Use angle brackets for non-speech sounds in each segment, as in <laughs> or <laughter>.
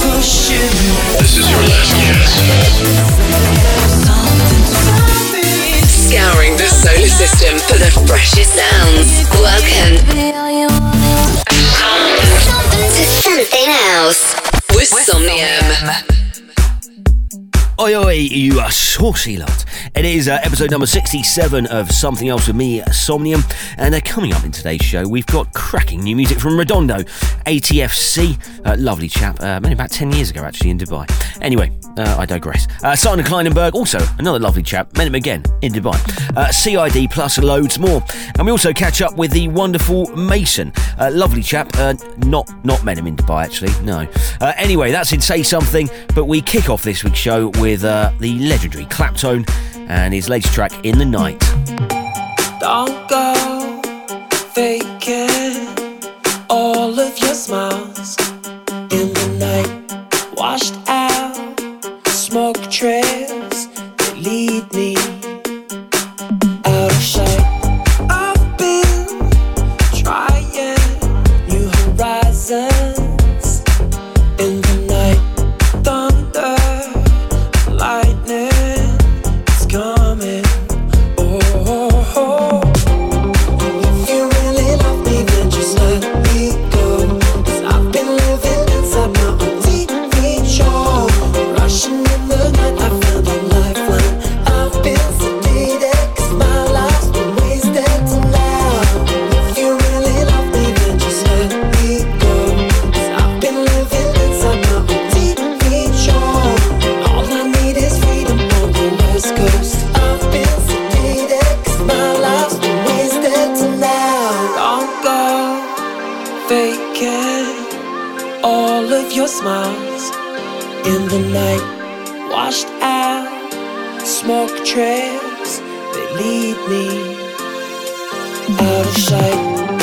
This is your last chance. Scouring the solar system for the freshest sounds. Welcome to something else with Somnium. Oi, oi, you are saucy lot. It is uh, episode number 67 of Something Else with me, Somnium. And uh, coming up in today's show, we've got cracking new music from Redondo, ATFC, uh, lovely chap, uh, maybe about 10 years ago actually in Dubai. Anyway, uh, I digress. Uh, Simon Kleinenberg, also another lovely chap, met him again in Dubai. Uh, CID plus loads more. And we also catch up with the wonderful Mason, uh, lovely chap, not, not met him in Dubai actually, no. Anyway, that's in Say Something, but we kick off this week's show with uh, the legendary Claptone and his latest track, In the Night. Don't go faking all of your smiles in the night. Washed out smoke trails your smiles in the night. Washed out smoke trails that lead me out of sight.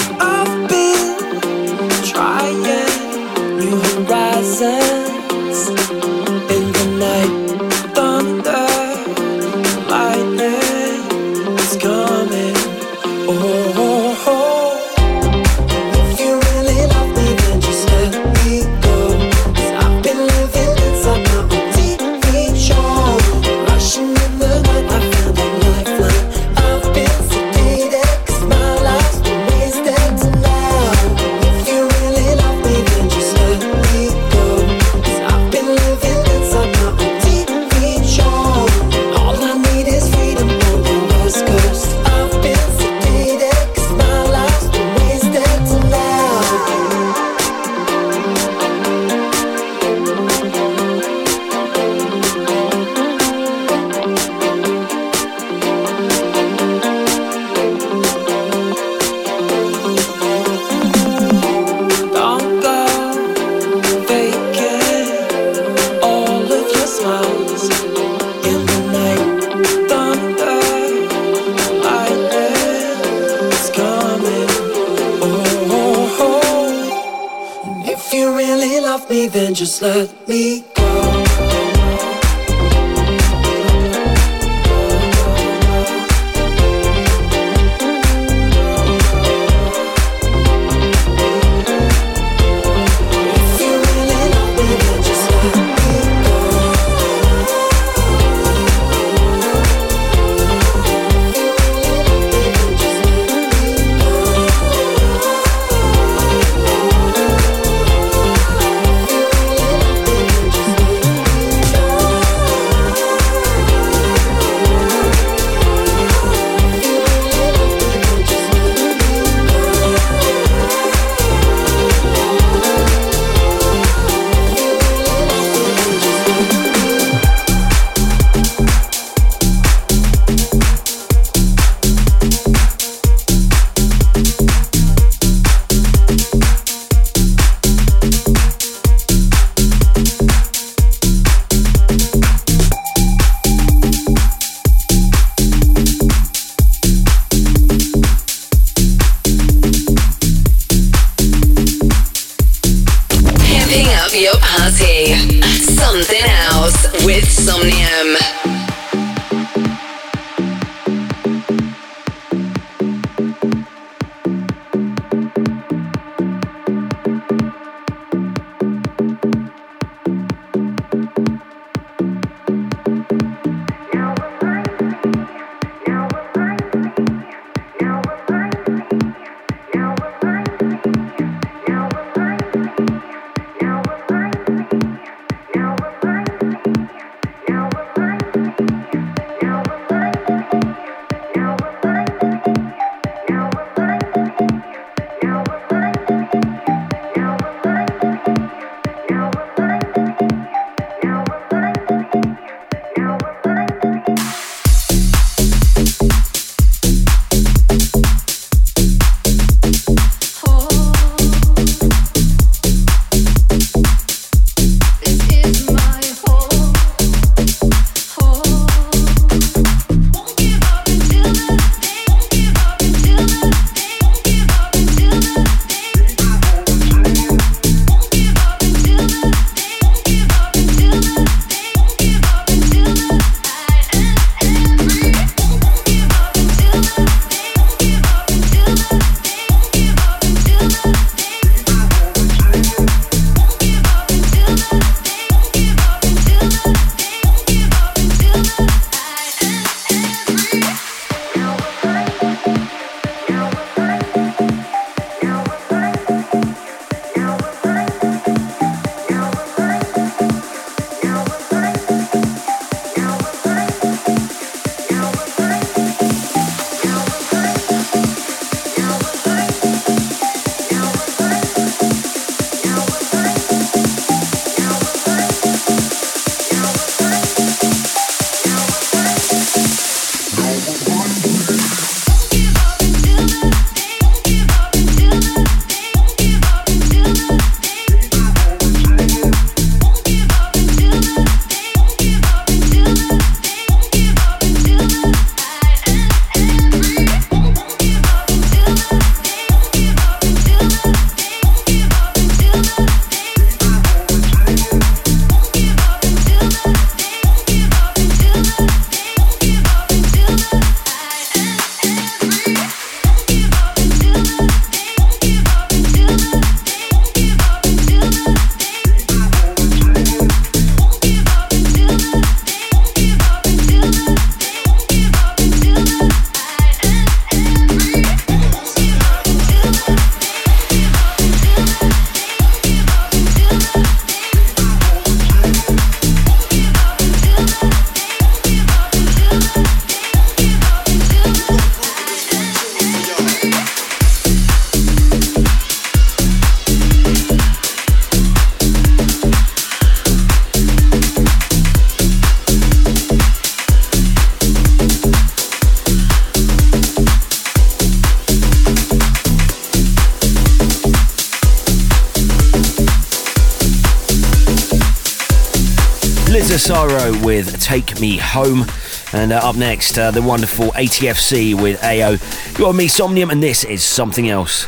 Take Me Home. And uh, up next, uh, the wonderful ATFC with AO. You're me, Somnium, and this is something else.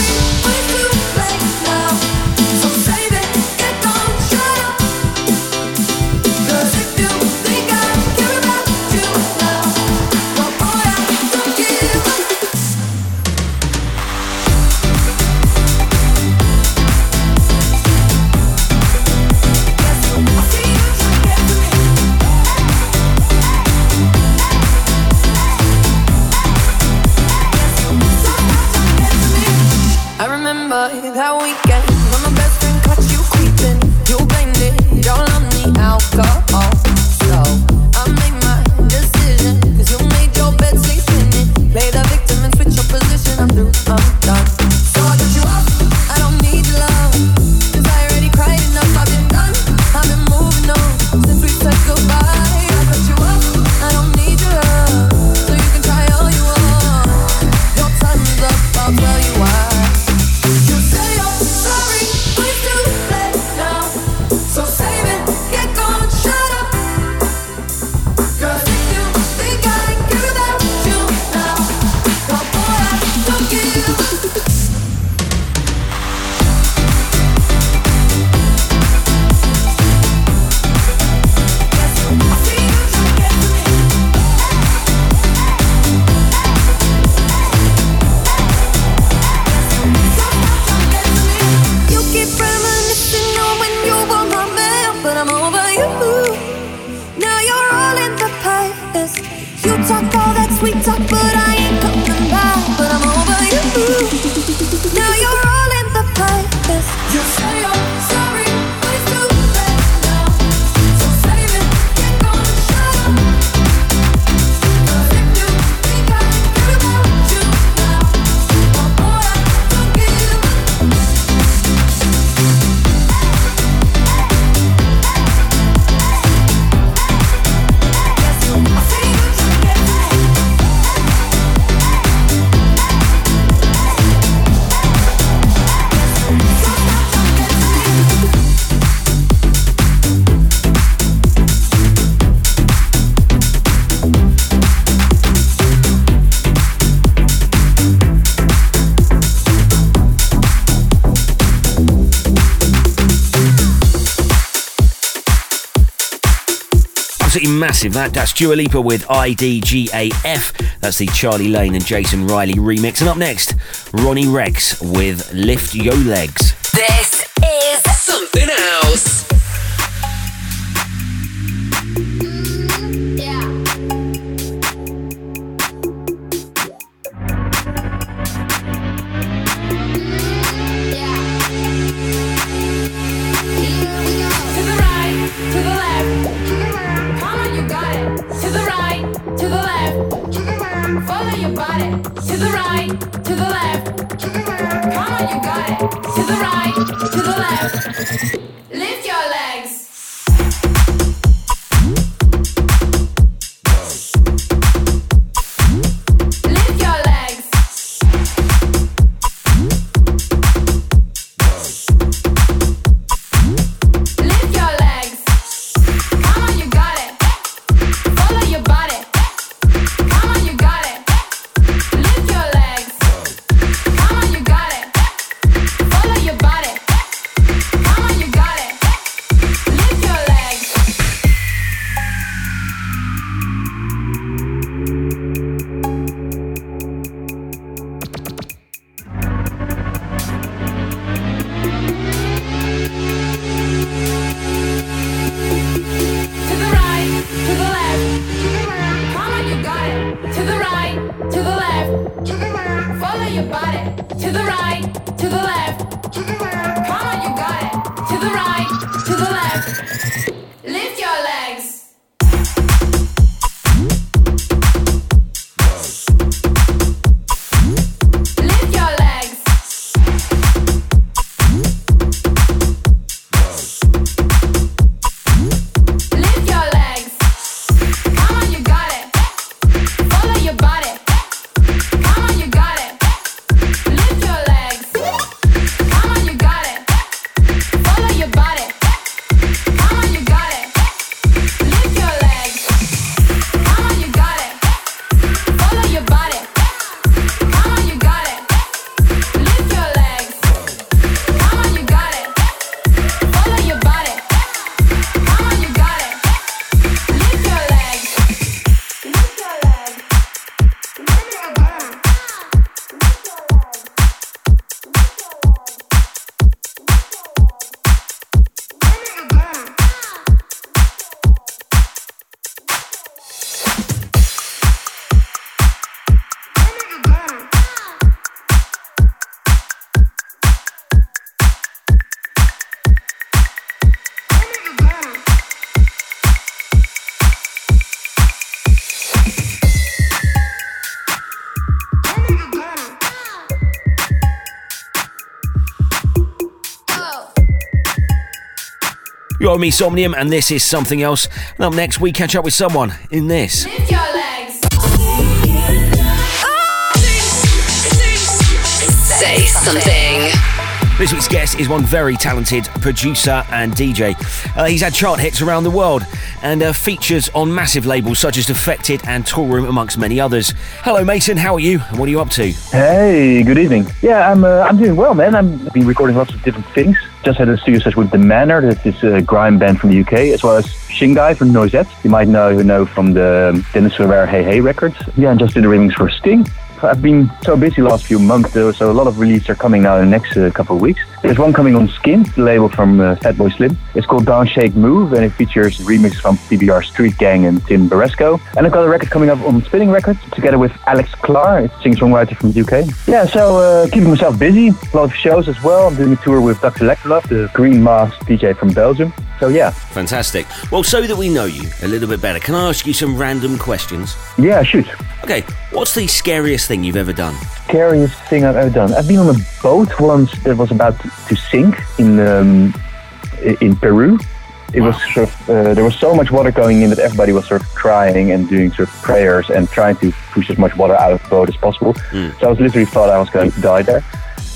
Peace. massive that. That's Dua Lipa with IDGAF. That's the Charlie Lane and Jason Riley remix. And up next, Ronnie Rex with Lift Yo Legs. To the right, to the left. You're me, Somnium, and this is something else. And up next, we catch up with someone in this. Lift your legs. Say something. This week's guest is one very talented producer and DJ. Uh, he's had chart hits around the world and uh, features on massive labels such as Defected and Toolroom, amongst many others. Hello, Mason. How are you? And what are you up to? Hey, good evening. Yeah, I'm uh, I'm doing well, man. I'm- I've been recording lots of different things. Just had a studio session with The Manor, that's this uh, grime band from the UK, as well as Shingai from Noisette. You might know know from the Dennis Ferrer Hey Hey records. Yeah, and just did a remix for Sting. I've been so busy last few months, though, so a lot of releases are coming now in the next uh, couple of weeks. There's one coming on Skint, the label from uh, Fatboy Slim. It's called Down Shake Move, and it features remixes from PBR Street Gang and Tim Baresko. And I've got a record coming up on Spinning Records, together with Alex Klar, a singer-songwriter from the UK. Yeah, so uh, keeping myself busy, a lot of shows as well. I'm doing a tour with Dr. Lektroluv, the Green Mask DJ from Belgium. So yeah, Fantastic. Well, so that we know you a little bit better, can I ask you some random questions? yeah, shoot. Okay, what's the scariest thing you've ever done? Scariest thing I've ever done. I've been on a boat once that was about to sink in um, in Peru. It was sort of uh, there was so much water going in that everybody was sort of crying and doing sort of prayers and trying to push as much water out of the boat as possible. So I was literally thought I was going to die there,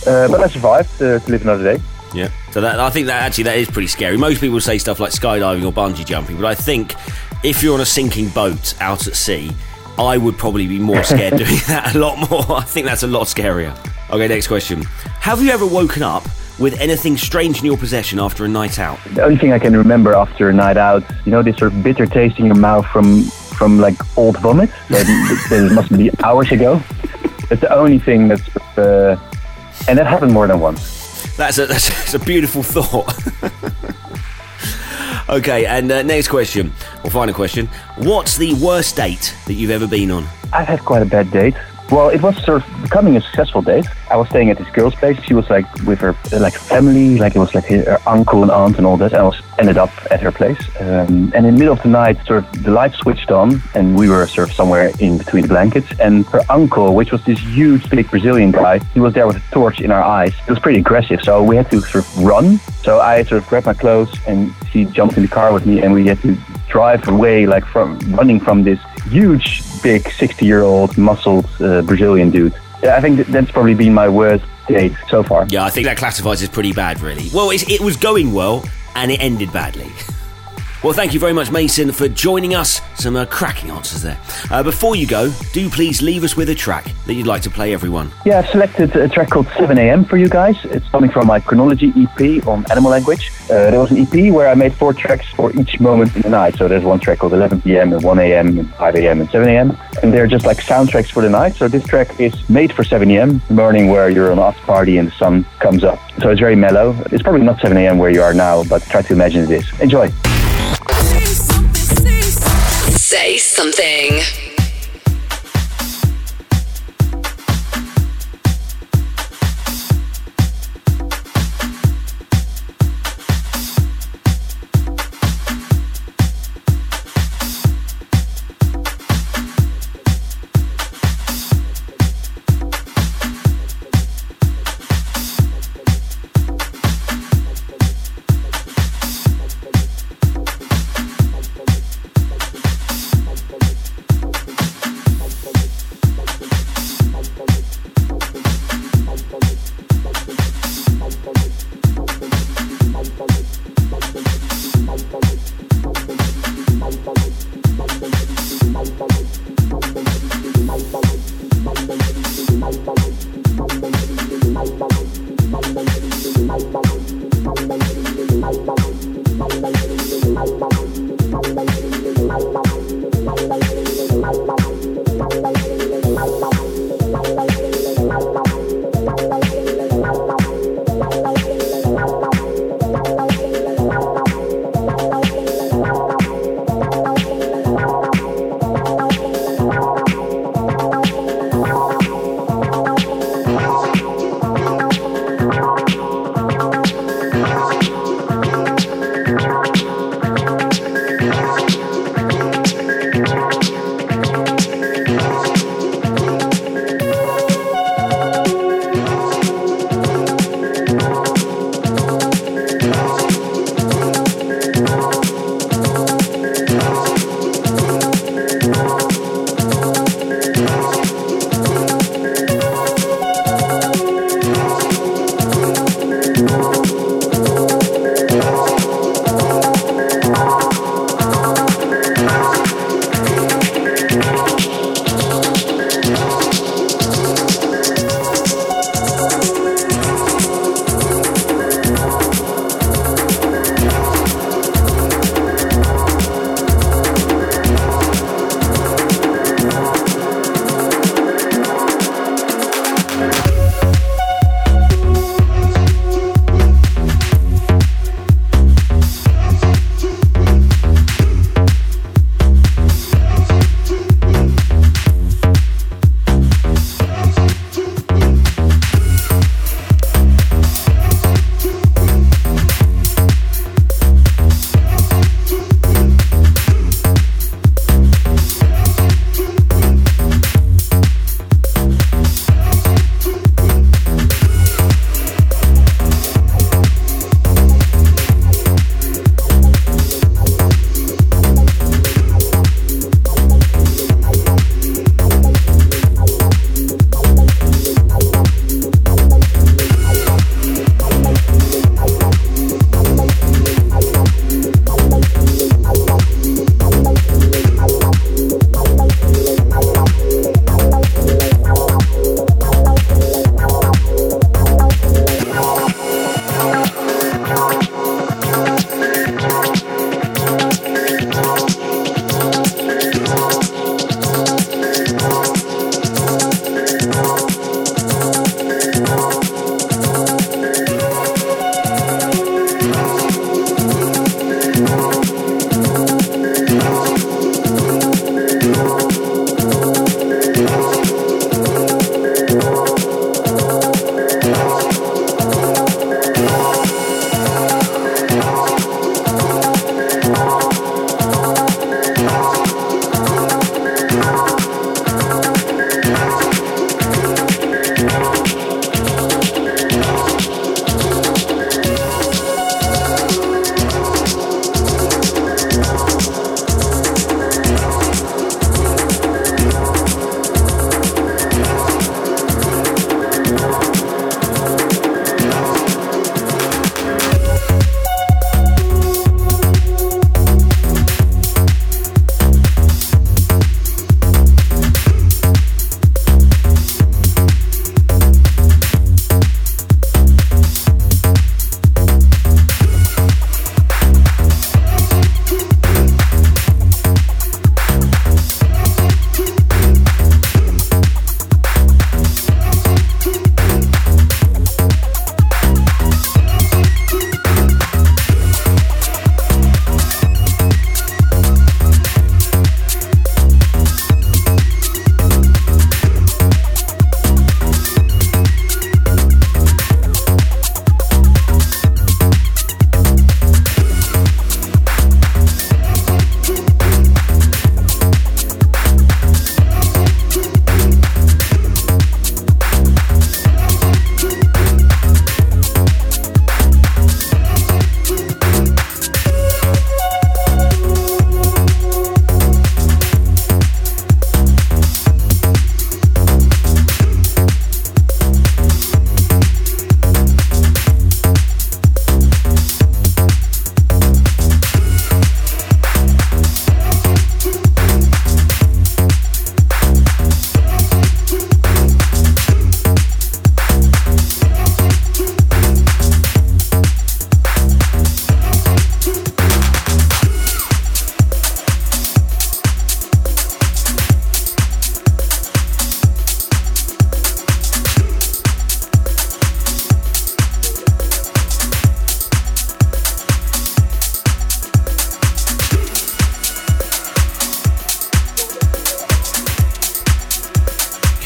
uh, but I survived uh, to live another day. Yeah. So that I think that actually that is pretty scary. Most people say stuff like skydiving or bungee jumping, but I think if you're on a sinking boat out at sea, I would probably be more scared <laughs> doing that a lot more. I think that's a lot scarier. Okay, next question. Have you ever woken up with anything strange in your possession after a night out? The only thing I can remember after a night out, you know, this sort of bitter taste in your mouth from from like old vomit. That, <laughs> that must be hours ago. It's the only thing that's, uh, and that happened more than once. That's a that's, that's a beautiful thought. <laughs> okay, and uh, next question, or final question. What's the worst date that you've ever been on? I've had quite a bad date. Well, it was sort of becoming a successful date. I was staying at this girl's place. She was like with her like family, like it was like her uncle and aunt and all that. And I was ended up at her place. Um, and in the middle of the night, sort of the light switched on, and we were sort of somewhere in between the blankets. And her uncle, which was this huge, big Brazilian guy, he was there with a torch in our eyes. It was pretty aggressive, so we had to sort of run. So I sort of grabbed my clothes, and she jumped in the car with me, and we had to drive away, like from running from this huge, big 60 year old muscled uh, Brazilian dude. I think that's probably been my worst date so far. Yeah, I think that classifies as pretty bad, really. Well, it was going well, and it ended badly. <laughs> Well, thank you very much, Mason, for joining us. Some uh, cracking answers there. Uh, before you go, do please leave us with a track that you'd like to play everyone. Yeah, I've selected a track called 7 a.m. for you guys. It's coming from my Chronology EP on Animal Language. Uh, there was an EP where I made four tracks for each moment in the night. So there's one track called 11 p.m. and 1 a.m. and 5 a.m. and 7 a.m. And they're just like soundtracks for the night. So this track is made for 7 a.m., morning where you're on an party and the sun comes up. So it's very mellow. It's probably not 7 a.m. where you are now, but try to imagine it is. Enjoy. Say something.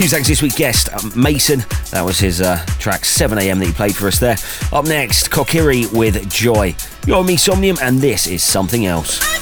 Muzak's this week's guest, uh, Mason. That was his uh, track 7am that he played for us there. Up next, Kokiri with Joy. You're Somnium, and this is something else.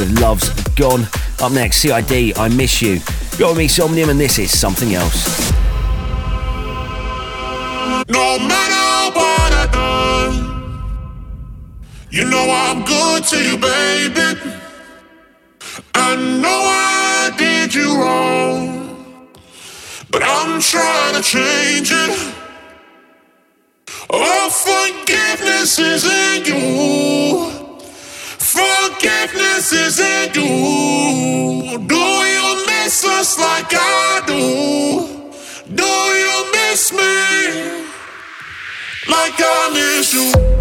with Love's Gone. Up next, CID, I Miss You. Got me, Somnium, and this is something else. No matter what I do, you know I'm good to you, babe. forgiveness isn't due. Do you miss us like I do? Do you miss me like I miss you?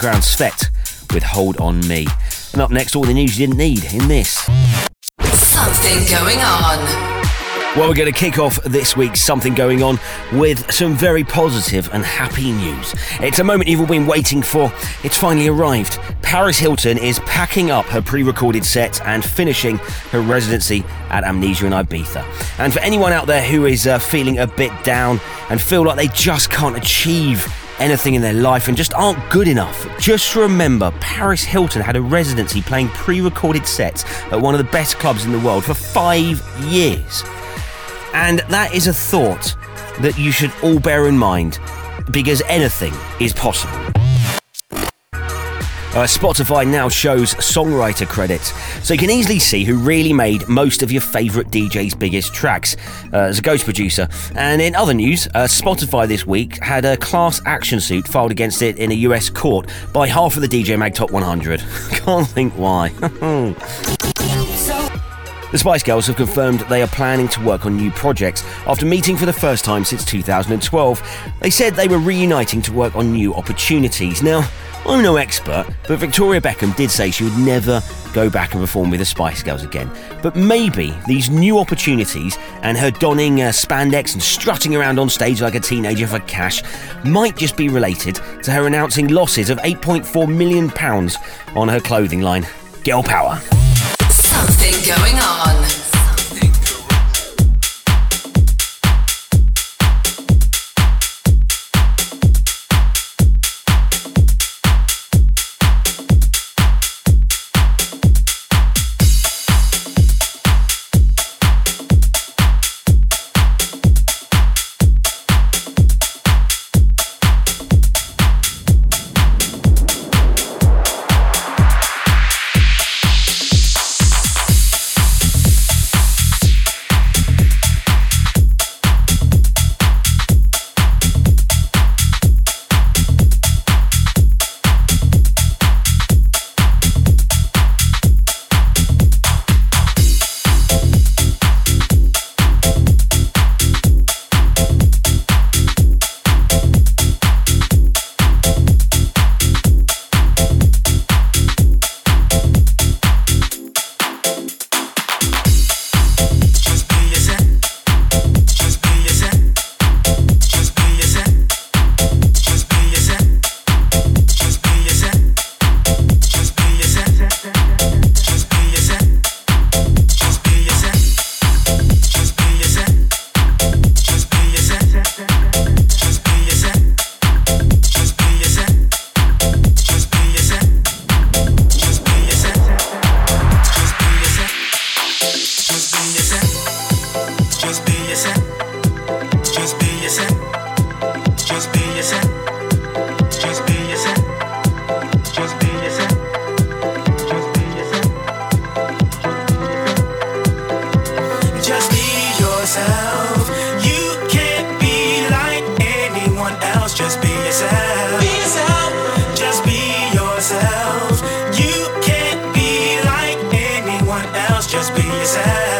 Background, Svet with Hold On Me. And up next, all the news you didn't need in this. Something going on. Well, we're going to kick off this week's Something Going On with some very positive and happy news. It's a moment you've all been waiting for. It's finally arrived. Paris Hilton is packing up her pre recorded set and finishing her residency at Amnesia in Ibiza. And for anyone out there who is uh, feeling a bit down and feel like they just can't achieve anything in their life and just aren't good enough. Just remember, Paris Hilton had a residency playing pre recorded sets at one of the best clubs in the world for five years. And that is a thought that you should all bear in mind because anything is possible. Uh, Spotify now shows songwriter credits, so you can easily see who really made most of your favourite DJ's biggest tracks uh, as a ghost producer. And in other news, uh, Spotify this week had a class action suit filed against it in a US court by half of the DJ Mag Top 100. <laughs> Can't think why. <laughs> The Spice Girls have confirmed they are planning to work on new projects after meeting for the first time since 2012. They said they were reuniting to work on new opportunities. Now, I'm no expert, but Victoria Beckham did say she would never go back and perform with the Spice Girls again. But maybe these new opportunities and her donning uh, spandex and strutting around on stage like a teenager for cash might just be related to her announcing losses of 8.4 million pounds on her clothing line. Girl power. Something going on. Be yourself.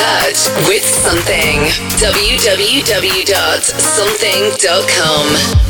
Touch with something. www.something.com.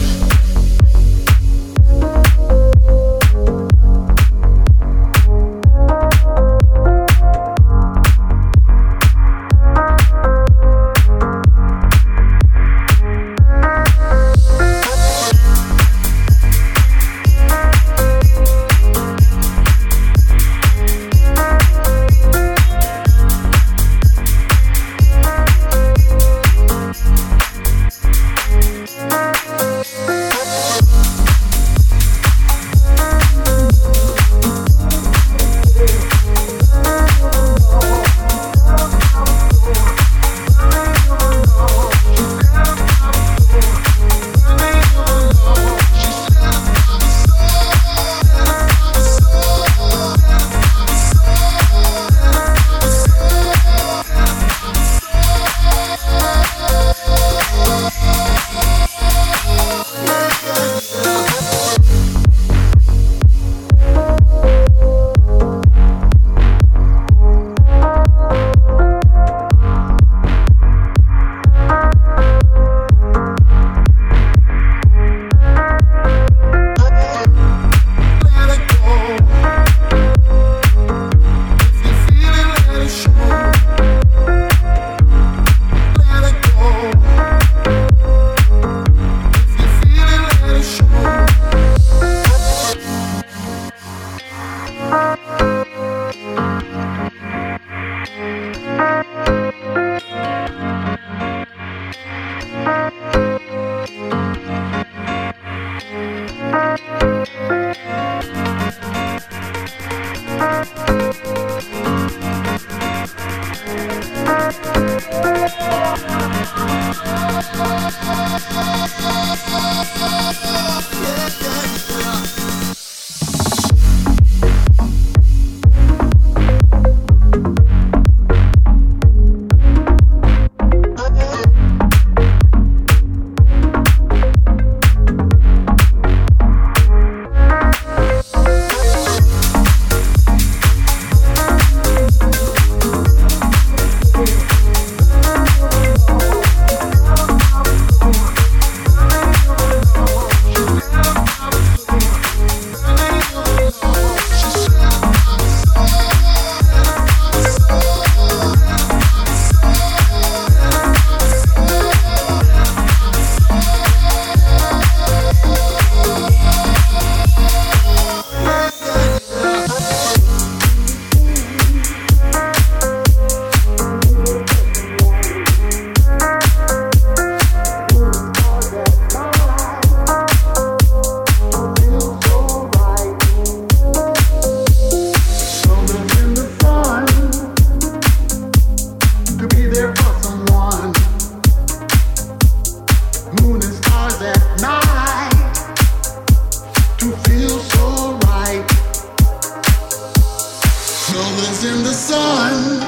shoulders in the sun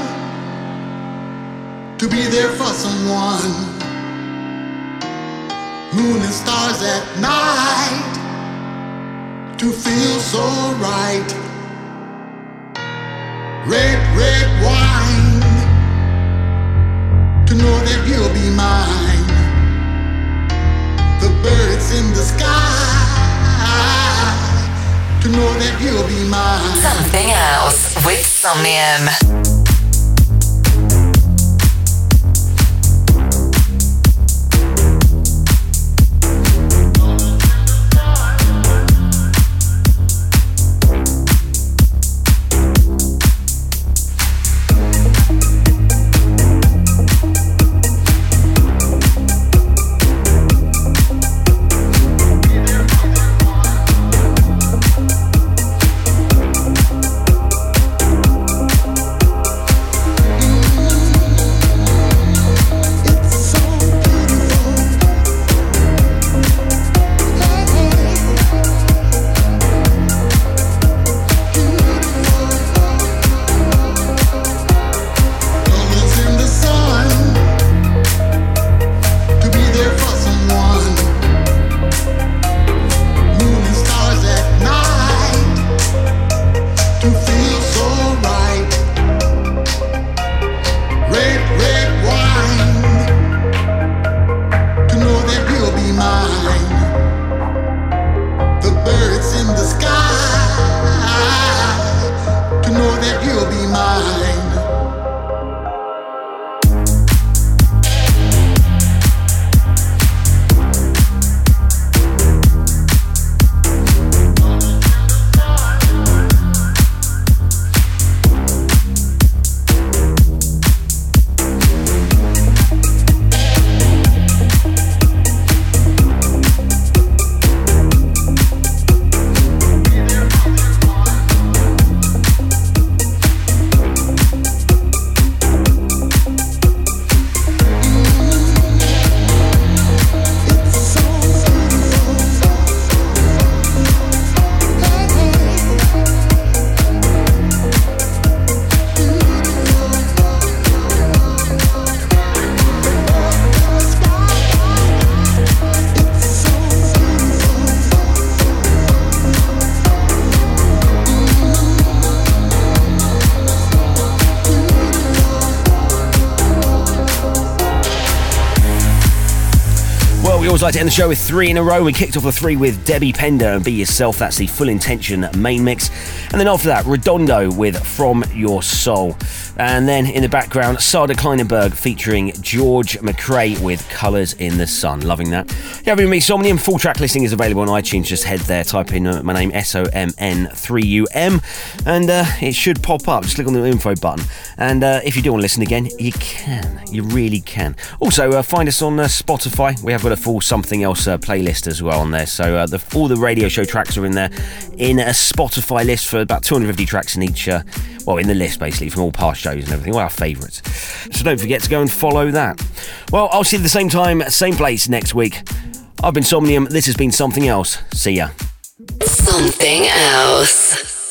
to be there for someone. Moon and stars at night to feel so right. Red, red wine to know that you'll be mine. The birds in the sky to know that you'll be mine. Something else with Somnium. Always like to end the show with three in a row. We kicked off the three with Debbie Pender and Be Yourself. That's the full intention main mix. And then after that, Redondo with From Your Soul. And then in the background, Sander Kleinenberg featuring George McCrae with Colours in the Sun. Loving that. Yeah, having me, Somnium. Full track listing is available on iTunes. Just head there, type in uh, my name, S O M N 3 U M, and uh, it should pop up. Just click on the info button. And uh, if you do want to listen again, you can. You really can. Also, uh, find us on uh, Spotify. We have got a full Something Else uh, playlist as well on there. So uh, the, all the radio show tracks are in there in a Spotify list for about 250 tracks in each, uh, well, in the list basically from all past shows and everything, all our favourites. So don't forget to go and follow that. Well, I'll see you at the same time, same place next week. I've been Somnium. This has been Something Else. See ya. Something else.